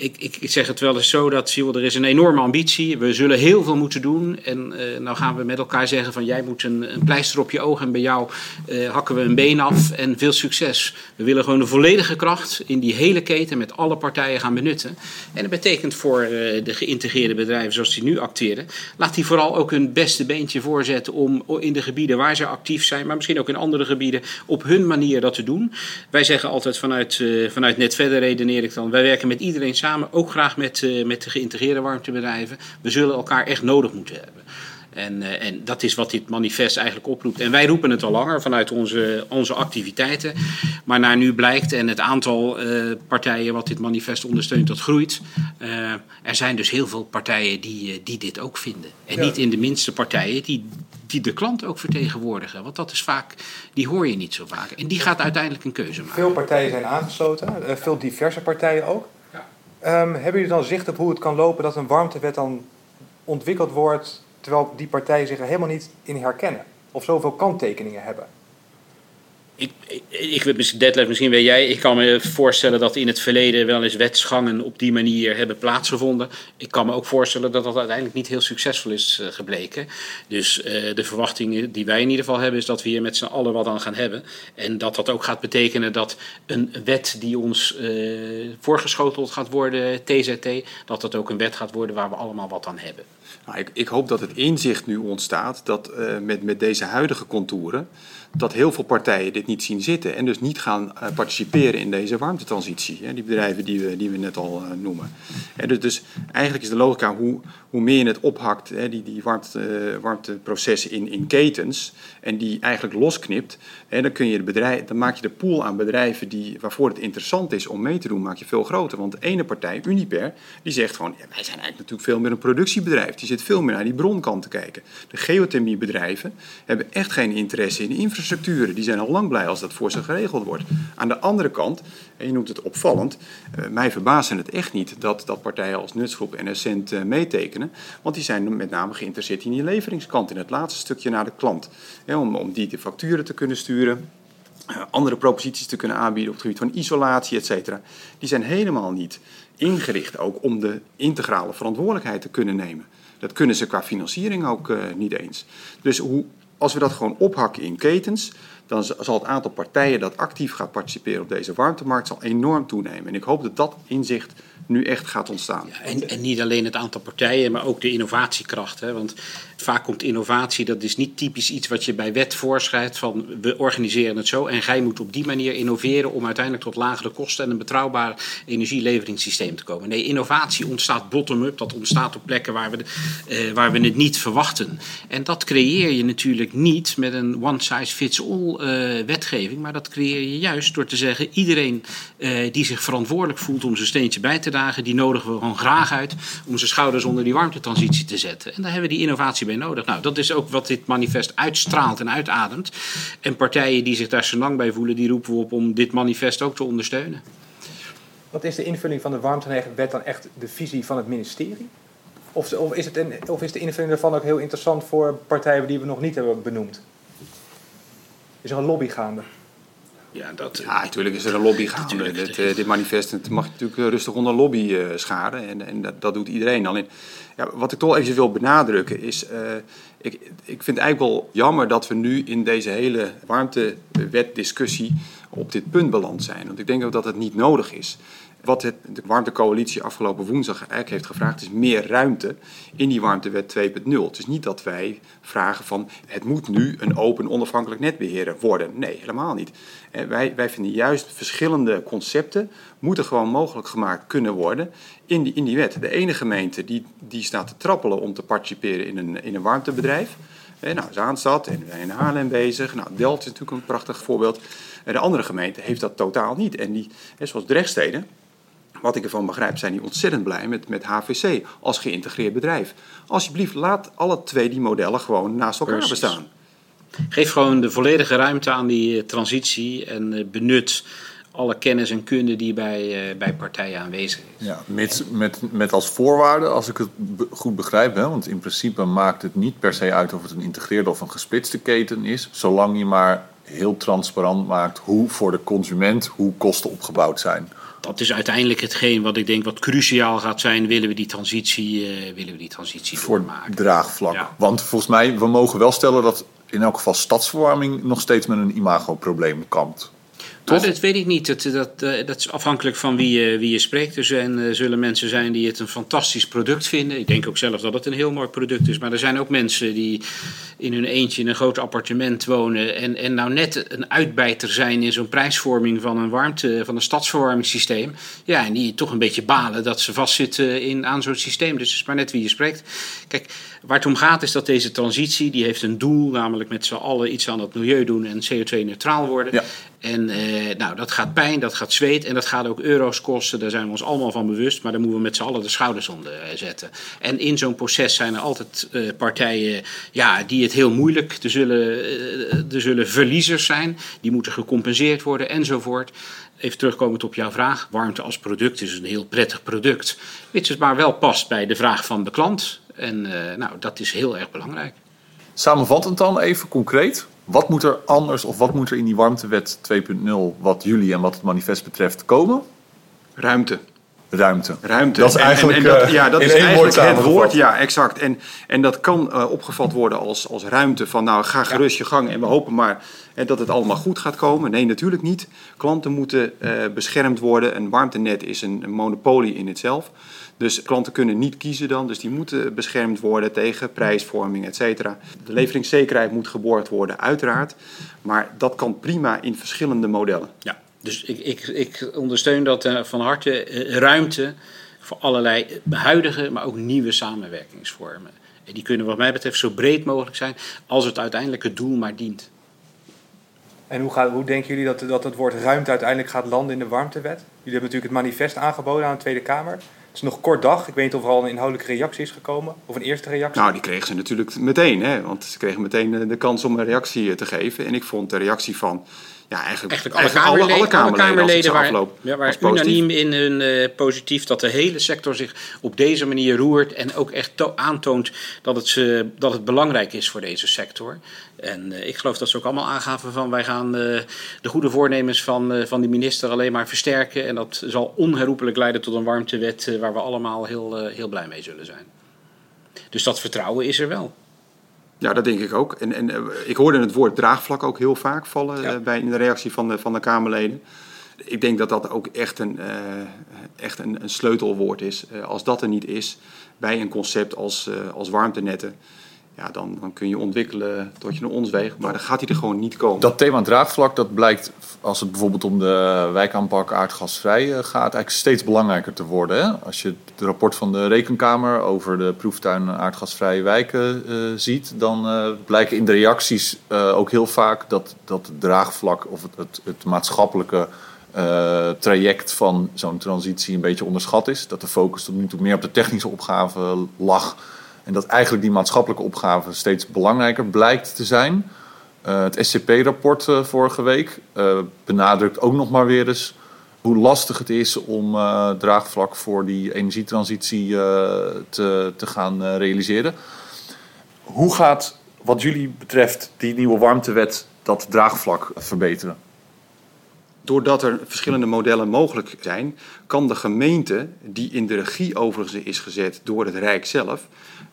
Speaker 4: ik, ik, zeg het wel eens zo dat er is een enorme ambitie. We zullen heel veel moeten doen. En uh, nou gaan we met elkaar zeggen van jij moet een, pleister op je oog en bij jou uh, hakken we een been af en veel succes. We willen gewoon de volledige kracht in die hele keten met alle partijen gaan benutten. En dat betekent voor uh, de geïntegreerde bedrijven zoals die nu acteren, laat die vooral ook hun beste beentje voorzetten om in de gebieden waar ze actief zijn, maar misschien ook in andere gebieden op hun manier dat te doen. Wij zeggen altijd vanuit, vanuit net verder redeneer ik dan, wij werken met iedereen samen, ook graag met, uh, met de geïntegreerde warmtebedrijven. We zullen elkaar echt nodig moeten hebben. En, uh, en, dat is wat dit manifest eigenlijk oproept. En wij roepen het al langer vanuit onze, onze activiteiten. Maar naar nu blijkt, en het aantal uh, partijen wat dit manifest ondersteunt, dat groeit. Uh, er zijn dus heel veel partijen die, die dit ook vinden. En ja. niet in de minste partijen die, die de klant ook vertegenwoordigen. Want dat is vaak, die hoor je niet zo vaak. En die gaat uiteindelijk een keuze maken.
Speaker 5: Veel partijen zijn aangesloten, veel diverse partijen ook. Um, hebben jullie dan zicht op hoe het kan lopen dat een warmtewet dan ontwikkeld wordt terwijl die partijen zich er helemaal niet in herkennen? Of zoveel kanttekeningen hebben?
Speaker 4: Ik, ik, ik misschien weet jij, ik kan me voorstellen dat in het verleden wel eens wetsgangen op die manier hebben plaatsgevonden. Ik kan me ook voorstellen dat dat uiteindelijk niet heel succesvol is uh, gebleken. Dus uh, de verwachtingen die wij in ieder geval hebben, is dat we hier met z'n allen wat aan gaan hebben. En dat dat ook gaat betekenen dat een wet die ons uh, voorgeschoteld gaat worden, TZT, dat dat ook een wet gaat worden waar we allemaal wat aan hebben.
Speaker 2: Nou, ik, ik, hoop dat het inzicht nu ontstaat dat met, met deze huidige contouren dat heel veel partijen dit niet zien zitten en dus niet gaan uh, participeren in deze warmtetransitie. Hè, die bedrijven die we, die we net al uh, noemen. En dus, dus, eigenlijk is de logica hoe, hoe meer je het ophakt, hè, die, die uh, warmteprocessen in, in ketens, en die eigenlijk losknipt, hè, dan, kun je de bedrijf, dan maak je de pool aan bedrijven die, waarvoor het interessant is om mee te doen, maak je veel groter. Want de ene partij, Uniper, die zegt gewoon, ja, wij zijn eigenlijk natuurlijk veel meer een productiebedrijf. Die zit veel meer naar die bronkant te kijken. De geothermiebedrijven hebben echt geen interesse in infrastructuren. Die zijn al lang blij als dat voor ze geregeld wordt. Aan de andere kant, en je noemt het opvallend, uh, mij verbazen het echt niet dat, dat partijen als Nutsgroep en Essent uh, meetekenen. Want die zijn met name geïnteresseerd in die leveringskant, in het laatste stukje naar de klant. om, om die de facturen te kunnen sturen. Uh, andere proposities te kunnen aanbieden op het gebied van isolatie, et cetera. Die zijn helemaal niet ingericht ook om de integrale verantwoordelijkheid te kunnen nemen. Dat kunnen ze qua financiering ook uh, niet eens. Dus hoe als we dat gewoon ophakken in ketens, dan zal het aantal partijen dat actief gaat participeren op deze warmtemarkt zal enorm toenemen. En ik hoop dat dat inzicht nu echt gaat ontstaan.
Speaker 4: Ja, en, en, niet alleen het aantal partijen, maar ook de innovatiekracht. Hè? Want vaak komt innovatie, dat is niet typisch iets wat je bij wet voorschrijft van we organiseren het zo en gij moet op die manier innoveren om uiteindelijk tot lagere kosten en een betrouwbaar energieleveringssysteem te komen. Nee, innovatie ontstaat bottom-up, dat ontstaat op plekken waar we, uh, waar we het niet verwachten. En dat creëer je natuurlijk niet met een one-size-fits-all uh, wetgeving, maar dat creëer je juist door te zeggen iedereen uh, die zich verantwoordelijk voelt om zijn steentje bij te dragen, die nodigen we gewoon graag uit om zijn schouders onder die warmtetransitie te zetten. En daar hebben we die innovatie bij nodig. Nou, dat is ook wat dit manifest uitstraalt en uitademt. En partijen die zich daar zo lang bij voelen, die roepen we op om dit manifest ook te ondersteunen.
Speaker 5: Wat is de invulling van de warmteneigenwet dan echt de visie van het ministerie? Of, of, is het een, of is de invulling daarvan ook heel interessant voor partijen die we nog niet hebben benoemd? Is er een lobby gaande?
Speaker 2: Ja, dat, ja, natuurlijk is er een lobby gaande. Dit, uh, dit manifest het mag natuurlijk rustig onder lobby uh, scharen. En, en dat, dat, doet iedereen. Alleen, ja, wat ik toch even wil benadrukken is... Uh, ik, ik vind het eigenlijk wel jammer dat we nu in deze hele warmtewetdiscussie op dit punt beland zijn. Want ik denk ook dat het niet nodig is. Wat het, de warmtecoalitie afgelopen woensdag eigenlijk heeft gevraagd, is meer ruimte in die warmtewet 2.0. Het is niet dat wij vragen van het moet nu een open onafhankelijk netbeheerder worden. Nee, helemaal niet. Wij, wij vinden juist verschillende concepten moeten gewoon mogelijk gemaakt kunnen worden in die, in die wet. De ene gemeente die, die staat te trappelen om te participeren in een, in een warmtebedrijf. nou, Zaanstad en wij in Haarlem bezig. Nou, Delft is natuurlijk een prachtig voorbeeld. En de andere gemeente heeft dat totaal niet. En die, zoals Drechtsteden, wat ik ervan begrijp, zijn die ontzettend blij met, met HVC als geïntegreerd bedrijf. Alsjeblieft, laat alle twee die modellen gewoon naast elkaar
Speaker 4: Precies.
Speaker 2: bestaan.
Speaker 4: Geef gewoon de volledige ruimte aan die eh, transitie en eh, benut alle kennis en kunde die bij, eh, bij partijen aanwezig is.
Speaker 1: Ja, met, met, met als voorwaarde, als ik het be- goed begrijp, hè, want in principe maakt het niet per se uit of het een integreerde of een gesplitste keten is, zolang je maar heel transparant maakt hoe voor de consument hoe kosten opgebouwd zijn.
Speaker 4: Dat is uiteindelijk hetgeen wat ik denk wat cruciaal gaat zijn. Willen we die transitie, eh, willen we die transitie
Speaker 1: Voor
Speaker 4: doormaken?
Speaker 1: draagvlak.
Speaker 4: Ja.
Speaker 1: Want volgens mij, we mogen wel stellen dat in elk geval stadsverwarming nog steeds met een imagoprobleem kampt.
Speaker 4: Dat weet ik niet. Dat, dat, eh, dat is afhankelijk van wie je, wie je spreekt. Er zijn, eh, zullen mensen zijn die het een fantastisch product vinden. Ik denk ook zelf dat het een heel mooi product is. Maar er zijn ook mensen die in hun eentje in een groot appartement wonen. En, en nou net een uitbijter zijn in zo'n prijsvorming van een, warmte, van een stadsverwarmingssysteem. Ja, en die toch een beetje balen dat ze vastzitten in, aan zo'n systeem. Dus het is maar net wie je spreekt. Kijk, waar het om gaat is dat deze transitie, die heeft een doel. Namelijk met z'n allen iets aan het milieu doen en CO2-neutraal worden.
Speaker 1: Ja.
Speaker 4: En eh, nou, dat gaat pijn, dat gaat zweet en dat gaat ook euro's kosten. Daar zijn we ons allemaal van bewust. Maar daar moeten we met z'n allen de schouders onder eh, zetten. En in zo'n proces zijn er altijd eh, partijen ja, die het heel moeilijk. Er zullen, eh, er zullen verliezers zijn. Die moeten gecompenseerd worden enzovoort. Even terugkomend op jouw vraag. Warmte als product is een heel prettig product. Mits het maar wel past bij de vraag van de klant. En eh, nou, dat is heel erg belangrijk.
Speaker 1: Samenvattend dan even concreet. Wat moet er anders of wat moet er in die warmtewet 2.0 wat jullie en wat het manifest betreft komen?
Speaker 2: Ruimte.
Speaker 1: Ruimte.
Speaker 2: Ruimte.
Speaker 1: Dat is
Speaker 2: En- en-
Speaker 1: eigenlijk,
Speaker 2: en dat-
Speaker 1: eh,
Speaker 2: ja, dat is
Speaker 1: woord
Speaker 2: eigenlijk het woord. Ja, exact. En, en dat kan eh, opgevat worden als, als ruimte van nou ga gerust je gang en we hopen maar eh, dat het allemaal goed gaat komen. Nee, natuurlijk niet. Klanten moeten beschermd worden. Een warmtenet is een, een monopolie in het zelf. Dus klanten kunnen niet kiezen dan. Dus die moeten beschermd worden tegen prijsvorming, et cetera. De leveringszekerheid moet geborgd worden, uiteraard. Maar dat kan prima in verschillende modellen.
Speaker 4: Ja, dus ik, ik, ik ondersteun dat eh, van harte. eh, ruimte voor allerlei huidige, maar ook nieuwe samenwerkingsvormen. En die kunnen wat mij betreft zo breed mogelijk zijn als het uiteindelijke doel maar dient.
Speaker 5: En hoe, gaat, hoe denken jullie dat, dat het woord ruimte uiteindelijk gaat landen in de warmtewet? Jullie hebben natuurlijk het manifest aangeboden aan de Tweede Kamer. Is nog kort dag. Ik weet niet of er al een inhoudelijke reactie is gekomen. Of een eerste reactie.
Speaker 2: Nou, die kregen ze natuurlijk meteen, hè? want ze kregen meteen eh, de kans om een reactie eh, te geven. En ik vond de reactie van ja, eigenlijk,
Speaker 4: Eigenlijk alle
Speaker 2: eigenlijk
Speaker 4: Kamerleden, alle
Speaker 2: Kamerleden, ze
Speaker 4: waren,
Speaker 2: afloop,
Speaker 4: ja, unaniem in hun eh, positief dat de hele sector zich op deze manier roert en ook echt to- aantoont dat het, ze- dat het belangrijk is voor deze sector. En eh, ik geloof dat ze ook allemaal aangaven van wij gaan de goede voornemens van, van die minister alleen maar versterken. En dat zal onherroepelijk leiden tot een warmtewet waar we allemaal heel, heel blij mee zullen zijn. Dus dat vertrouwen is er wel.
Speaker 2: Ja, dat denk ik ook. En, en eh, ik hoorde het woord draagvlak ook heel vaak vallen
Speaker 4: Ja.
Speaker 2: eh, bij, in de reactie van de, van de Kamerleden. Ik denk dat dat ook echt een, eh, echt een, een sleutelwoord is. Als dat er niet is bij een concept als, als warmtenetten, ja, dan, dan kun je ontwikkelen tot je naar ons. Maar dan gaat hij er gewoon niet komen.
Speaker 1: Dat thema draagvlak, dat blijkt als het bijvoorbeeld om de wijkaanpak aardgasvrij eh, gaat, eigenlijk steeds belangrijker te worden. Hè? Als je het rapport van de Rekenkamer over de proeftuin aardgasvrije wijken eh, ziet, dan eh, blijken in de reacties ook heel vaak dat, dat het draagvlak of het, het, maatschappelijke traject van zo'n transitie een beetje onderschat is. Dat de focus tot nu toe meer op de technische opgave lag. En dat eigenlijk die maatschappelijke opgave steeds belangrijker blijkt te zijn. Eh, het SCP-rapport eh, vorige week eh, benadrukt ook nog maar weer eens hoe lastig het is om draagvlak voor die energietransitie te, te gaan realiseren. Hoe gaat, wat jullie betreft, die nieuwe warmtewet dat draagvlak verbeteren?
Speaker 2: Doordat er verschillende modellen mogelijk zijn, kan de gemeente, die in de regie overigens is gezet door het Rijk zelf,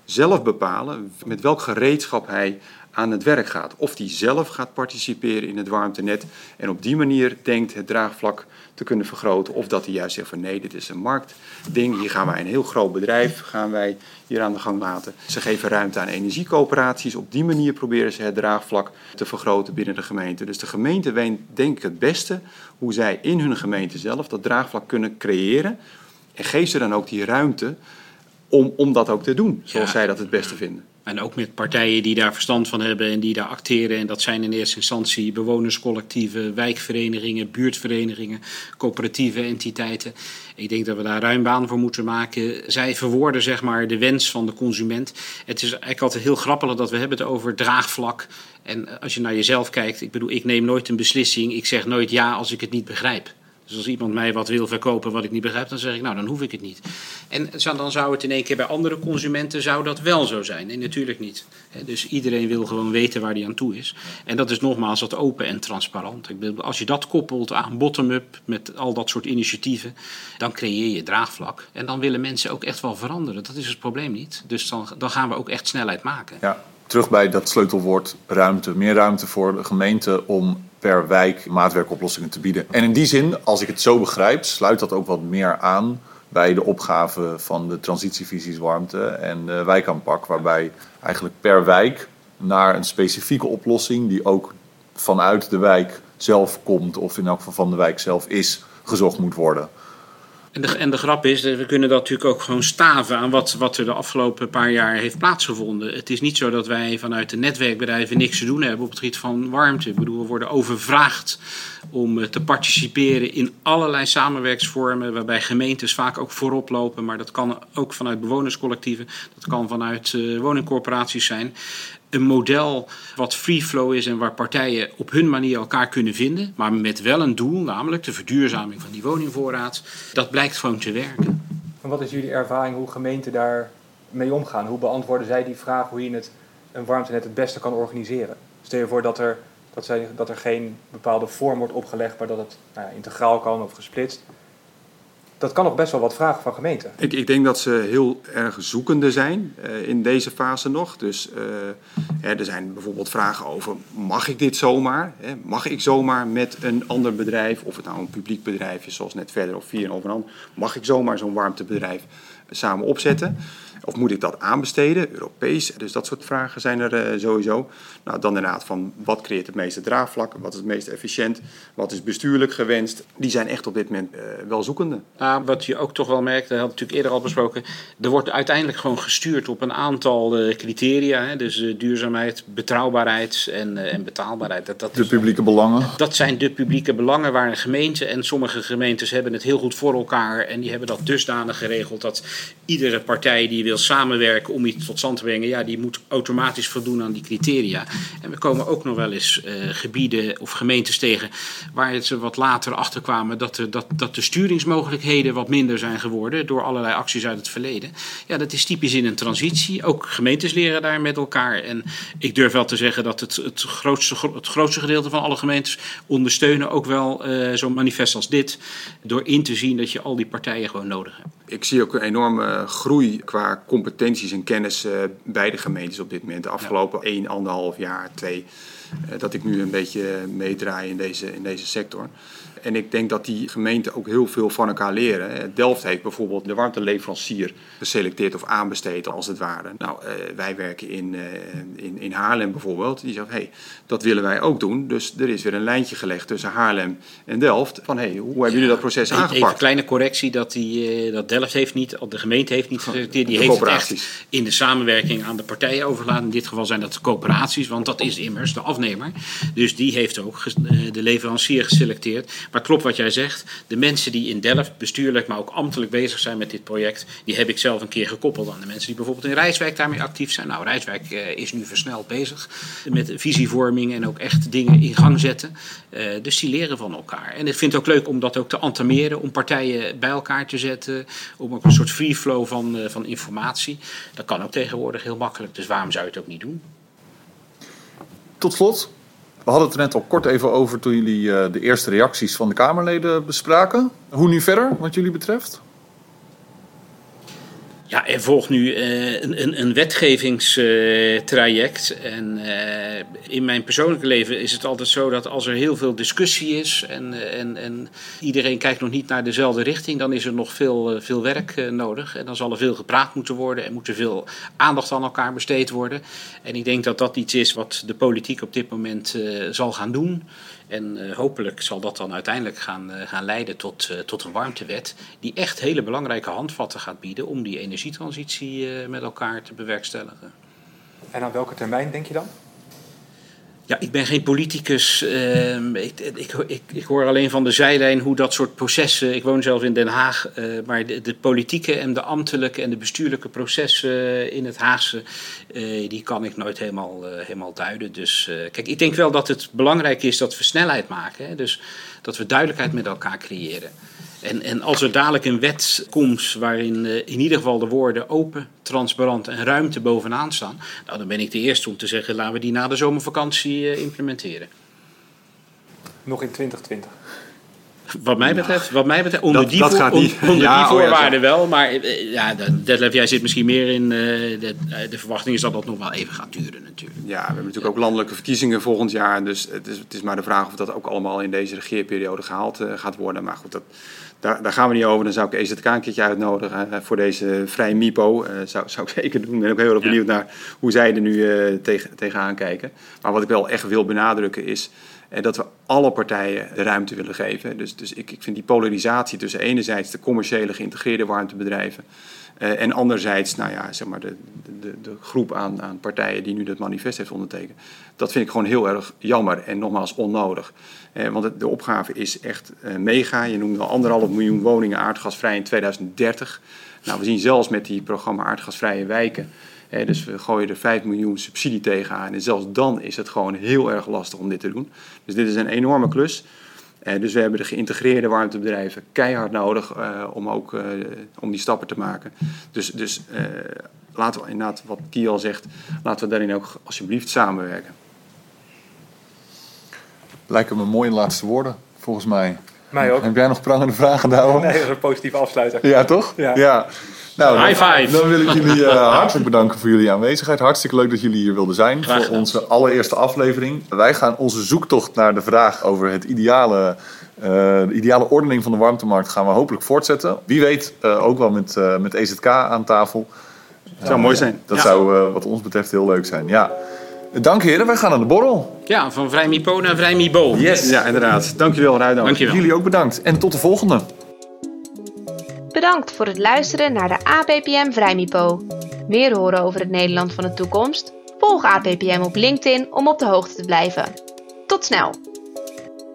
Speaker 2: zelf bepalen met welk gereedschap hij aan het werk gaat. Of die zelf gaat participeren in het warmtenet en op die manier denkt het draagvlak te kunnen vergroten. Of dat hij juist zegt van nee, dit is een marktding, hier gaan wij een heel groot bedrijf gaan wij hier aan de gang laten. Ze geven ruimte aan energiecoöperaties. Op die manier proberen ze het draagvlak te vergroten binnen de gemeente. Dus de gemeente weet denk ik het beste hoe zij in hun gemeente zelf dat draagvlak kunnen creëren. En geef ze dan ook die ruimte om, om dat ook te doen, zoals
Speaker 4: Ja.
Speaker 2: zij dat het beste vinden.
Speaker 4: En ook met partijen die daar verstand van hebben en die daar acteren. En dat zijn in eerste instantie bewonerscollectieven, wijkverenigingen, buurtverenigingen, coöperatieve entiteiten. Ik denk dat we daar ruim baan voor moeten maken. Zij verwoorden zeg maar de wens van de consument. Het is eigenlijk altijd heel grappig dat we hebben het over draagvlak. En als je naar jezelf kijkt, ik bedoel, ik neem nooit een beslissing. Ik zeg nooit ja als ik het niet begrijp. Dus als iemand mij wat wil verkopen wat ik niet begrijp, dan zeg ik, nou, dan hoef ik het niet. En dan zou het in één keer bij andere consumenten zou dat wel zo zijn. Nee, natuurlijk niet. Dus iedereen wil gewoon weten waar hij aan toe is. En dat is nogmaals dat open en transparant. Als je dat koppelt aan bottom-up met al dat soort initiatieven, dan creëer je draagvlak. En dan willen mensen ook echt wel veranderen. Dat is het probleem niet. Dus dan, dan gaan we ook echt snelheid maken.
Speaker 1: Ja, terug bij dat sleutelwoord ruimte. Meer ruimte voor de gemeente om per wijk maatwerkoplossingen te bieden. En in die zin, als ik het zo begrijp, sluit dat ook wat meer aan bij de opgave van de transitievisies warmte en wijkaanpak, waarbij eigenlijk per wijk naar een specifieke oplossing die ook vanuit de wijk zelf komt of in elk geval van de wijk zelf is, gezocht moet worden.
Speaker 4: En de, en de grap is, we kunnen dat natuurlijk ook gewoon staven aan wat, wat er de afgelopen paar jaar heeft plaatsgevonden. Het is niet zo dat wij vanuit de netwerkbedrijven niks te doen hebben op het gebied van warmte. Ik bedoel, we worden overvraagd om eh, te participeren in allerlei samenwerksvormen, waarbij gemeentes vaak ook voorop lopen. Maar dat kan ook vanuit bewonerscollectieven, dat kan vanuit uh, woningcorporaties zijn een model wat free flow is en waar partijen op hun manier elkaar kunnen vinden, maar met wel een doel, namelijk de verduurzaming van die woningvoorraad. Dat blijkt gewoon te werken.
Speaker 5: En wat is jullie ervaring hoe gemeenten daar mee omgaan? Hoe beantwoorden zij die vraag hoe je het, een warmtenet het beste kan organiseren? Stel je voor dat er, dat, zij, dat er geen bepaalde vorm wordt opgelegd, maar dat het nou integraal kan of gesplitst dat kan nog best wel wat vragen van gemeenten.
Speaker 2: Ik, ik denk dat ze heel erg zoekende zijn uh, in deze fase nog. Dus uh, er zijn bijvoorbeeld vragen over: mag ik dit zomaar? Hè? Mag ik zomaar met een ander bedrijf, of het nou een publiek bedrijf is, zoals net verder of vier overal, mag ik zomaar zo'n warmtebedrijf samen opzetten? Of moet ik dat aanbesteden, Europees? Dus dat soort vragen zijn er uh, sowieso. Nou, dan inderdaad van wat creëert het meeste draagvlak? Wat is het meest efficiënt? Wat is bestuurlijk gewenst? Die zijn echt op dit moment uh, wel zoekende.
Speaker 4: Ah, wat je ook toch wel merkt, dat had ik natuurlijk eerder al besproken. Er wordt uiteindelijk gewoon gestuurd op een aantal uh, criteria. Hè? Dus duurzaamheid, betrouwbaarheid en, en betaalbaarheid. Dat, dat
Speaker 1: de publieke belangen.
Speaker 4: Dat zijn de publieke belangen waar een gemeente en sommige gemeentes hebben het heel goed voor elkaar. En die hebben dat dusdanig geregeld dat iedere partij die wil samenwerken om iets tot stand te brengen, ja, die moet automatisch voldoen aan die criteria. En we komen ook nog wel eens uh, gebieden of gemeentes tegen waar ze wat later achter kwamen dat de, dat, dat de sturingsmogelijkheden wat minder zijn geworden door allerlei acties uit het verleden. Ja, dat is typisch in een transitie. Ook gemeentes leren daar met elkaar. En ik durf wel te zeggen dat het, het, grootste, het grootste gedeelte van alle gemeentes ondersteunen ook wel uh, zo'n manifest als dit. Door in te zien dat je al die partijen gewoon nodig hebt.
Speaker 2: Ik zie ook een enorme groei qua competenties en kennis uh, bij de gemeentes op dit moment. De afgelopen ja. 1, anderhalf jaar, twee, uh, dat ik nu een beetje meedraai in deze, in deze sector. En ik denk dat die gemeenten ook heel veel van elkaar leren. Delft heeft bijvoorbeeld de warmteleverancier geselecteerd of aanbesteed als het ware. Nou, uh, wij werken in, uh, in, in Haarlem bijvoorbeeld. Die zegt, hey, dat willen wij ook doen. Dus er is weer een lijntje gelegd tussen Haarlem en Delft. Van, hey, hoe hebben jullie dat proces aangepakt?
Speaker 4: Even een kleine correctie, dat, die, dat Delft heeft niet, de gemeente heeft niet geselecteerd. Die heeft het echt in de samenwerking aan de partijen overgelaten. In dit geval zijn dat de coöperaties, want dat is immers de afnemer. Dus die heeft ook de leverancier geselecteerd. Maar klopt wat jij zegt. De mensen die in Delft bestuurlijk, maar ook ambtelijk bezig zijn met dit project, die heb ik zelf een keer gekoppeld aan de mensen die bijvoorbeeld in Rijswijk daarmee actief zijn. Nou, Rijswijk uh, is nu versneld bezig met visievorming en ook echt dingen in gang zetten. Uh, dus die leren van elkaar. En ik vind het ook leuk om dat ook te antameren, om partijen bij elkaar te zetten, om ook een soort free flow van, uh, van informatie. Dat kan ook tegenwoordig heel makkelijk, dus waarom zou je het ook niet doen?
Speaker 1: Tot slot, we hadden het er net al kort even over toen jullie uh, de eerste reacties van de Kamerleden bespraken. Hoe nu verder, wat jullie betreft?
Speaker 4: Er volgt nu uh, een, een, wetgevingstraject. En uh, in mijn persoonlijke leven is het altijd zo dat als er heel veel discussie is en, en, en iedereen kijkt nog niet naar dezelfde richting, dan is er nog veel, veel werk nodig. En dan zal er veel gepraat moeten worden en moet er veel aandacht aan elkaar besteed worden. En ik denk dat dat iets is wat de politiek op dit moment zal gaan doen. En uh, hopelijk zal dat dan uiteindelijk gaan, uh, gaan leiden tot, uh, tot een warmtewet. Die echt hele belangrijke handvatten gaat bieden om die energietransitie met elkaar te bewerkstelligen.
Speaker 5: En aan welke termijn denk je dan?
Speaker 4: Ja, ik ben geen politicus. Ehm, ik, ik, ik, hoor alleen van de zijlijn hoe dat soort processen. Ik woon zelf in Den Haag. Uh, maar de, de, politieke en de ambtelijke en de bestuurlijke processen in het Haagse. Uh, die kan ik nooit helemaal, uh, helemaal duiden. Dus kijk, ik denk wel dat het belangrijk is dat we snelheid maken. Hè? Dus dat we duidelijkheid met elkaar creëren. En, en als er dadelijk een wet komt waarin uh, in ieder geval de woorden open, transparant en ruimte bovenaan staan, nou, dan ben ik de eerste om te zeggen, laten we die na de zomervakantie uh, implementeren.
Speaker 5: Nog in 2020.
Speaker 4: Wat mij betreft, wat mij betreft onder dat, die, dat voor, on, onder ja, die voorwaarden oh ja, wel. Maar uh, ja, Detlef, jij zit misschien meer in. de, de verwachting is dat dat nog wel even gaat duren natuurlijk.
Speaker 2: Ja, we hebben natuurlijk ook landelijke verkiezingen volgend jaar. Dus het is, het is maar de vraag of dat ook allemaal in deze regeerperiode gehaald gaat worden. Maar goed, dat, daar, daar, gaan we niet over. Dan zou ik EZK een keertje uitnodigen uh, voor deze vrij MIPO. Zou, zou ik zeker doen. Ik ben ook heel erg benieuwd naar hoe zij er nu tegen, tegenaan kijken. Maar wat ik wel echt wil benadrukken is dat we alle partijen de ruimte willen geven. Dus, dus ik, ik vind die polarisatie tussen enerzijds de commerciële geïntegreerde warmtebedrijven... Uh, en anderzijds, nou ja, zeg maar de, de, de groep aan, aan, partijen die nu dat manifest heeft ondertekend. Dat vind ik gewoon heel erg jammer en nogmaals onnodig. Uh, want de opgave is echt uh, mega. Je noemde al anderhalf miljoen woningen aardgasvrij in 2030. Nou, we zien zelfs met die programma aardgasvrije wijken. Dus we gooien er 5 miljoen subsidie tegenaan. En zelfs dan is het gewoon heel erg lastig om dit te doen. Dus dit is een enorme klus. Uh, dus we hebben de geïntegreerde warmtebedrijven keihard nodig uh, om ook uh, om die stappen te maken. Dus, dus laten we inderdaad, wat Kie al zegt, laten we daarin ook alsjeblieft samenwerken.
Speaker 1: Lijken me mooie laatste woorden, volgens mij.
Speaker 5: Mij ook.
Speaker 1: Heb jij nog prangende vragen, daarom?
Speaker 5: Nee, dat is een positieve afsluiter.
Speaker 1: Ja, toch?
Speaker 5: Ja.
Speaker 1: ja.
Speaker 4: Nou, High five.
Speaker 1: Dan wil ik jullie uh, hartelijk bedanken voor jullie aanwezigheid. Hartstikke leuk dat jullie hier wilden zijn Graag voor onze allereerste aflevering. Wij gaan onze zoektocht naar de vraag over het ideale, uh, de ideale ordening van de warmtemarkt gaan we hopelijk voortzetten. Wie weet uh, ook wel met, met EZK aan tafel.
Speaker 2: Dat zou mooi zijn.
Speaker 1: Dat ja. zou wat ons betreft heel leuk zijn, ja. Dank heren, wij gaan aan de borrel.
Speaker 4: Ja, van Vrijmipo naar Vrijmibo.
Speaker 1: Yes.
Speaker 2: Ja, inderdaad. Dankjewel, Ruido.
Speaker 4: Dankjewel.
Speaker 1: Jullie ook bedankt. En tot de volgende.
Speaker 3: Bedankt voor het luisteren naar de APPM Vrijmipo. Meer horen over het Nederland van de toekomst? Volg APPM op LinkedIn om op de hoogte te blijven. Tot snel!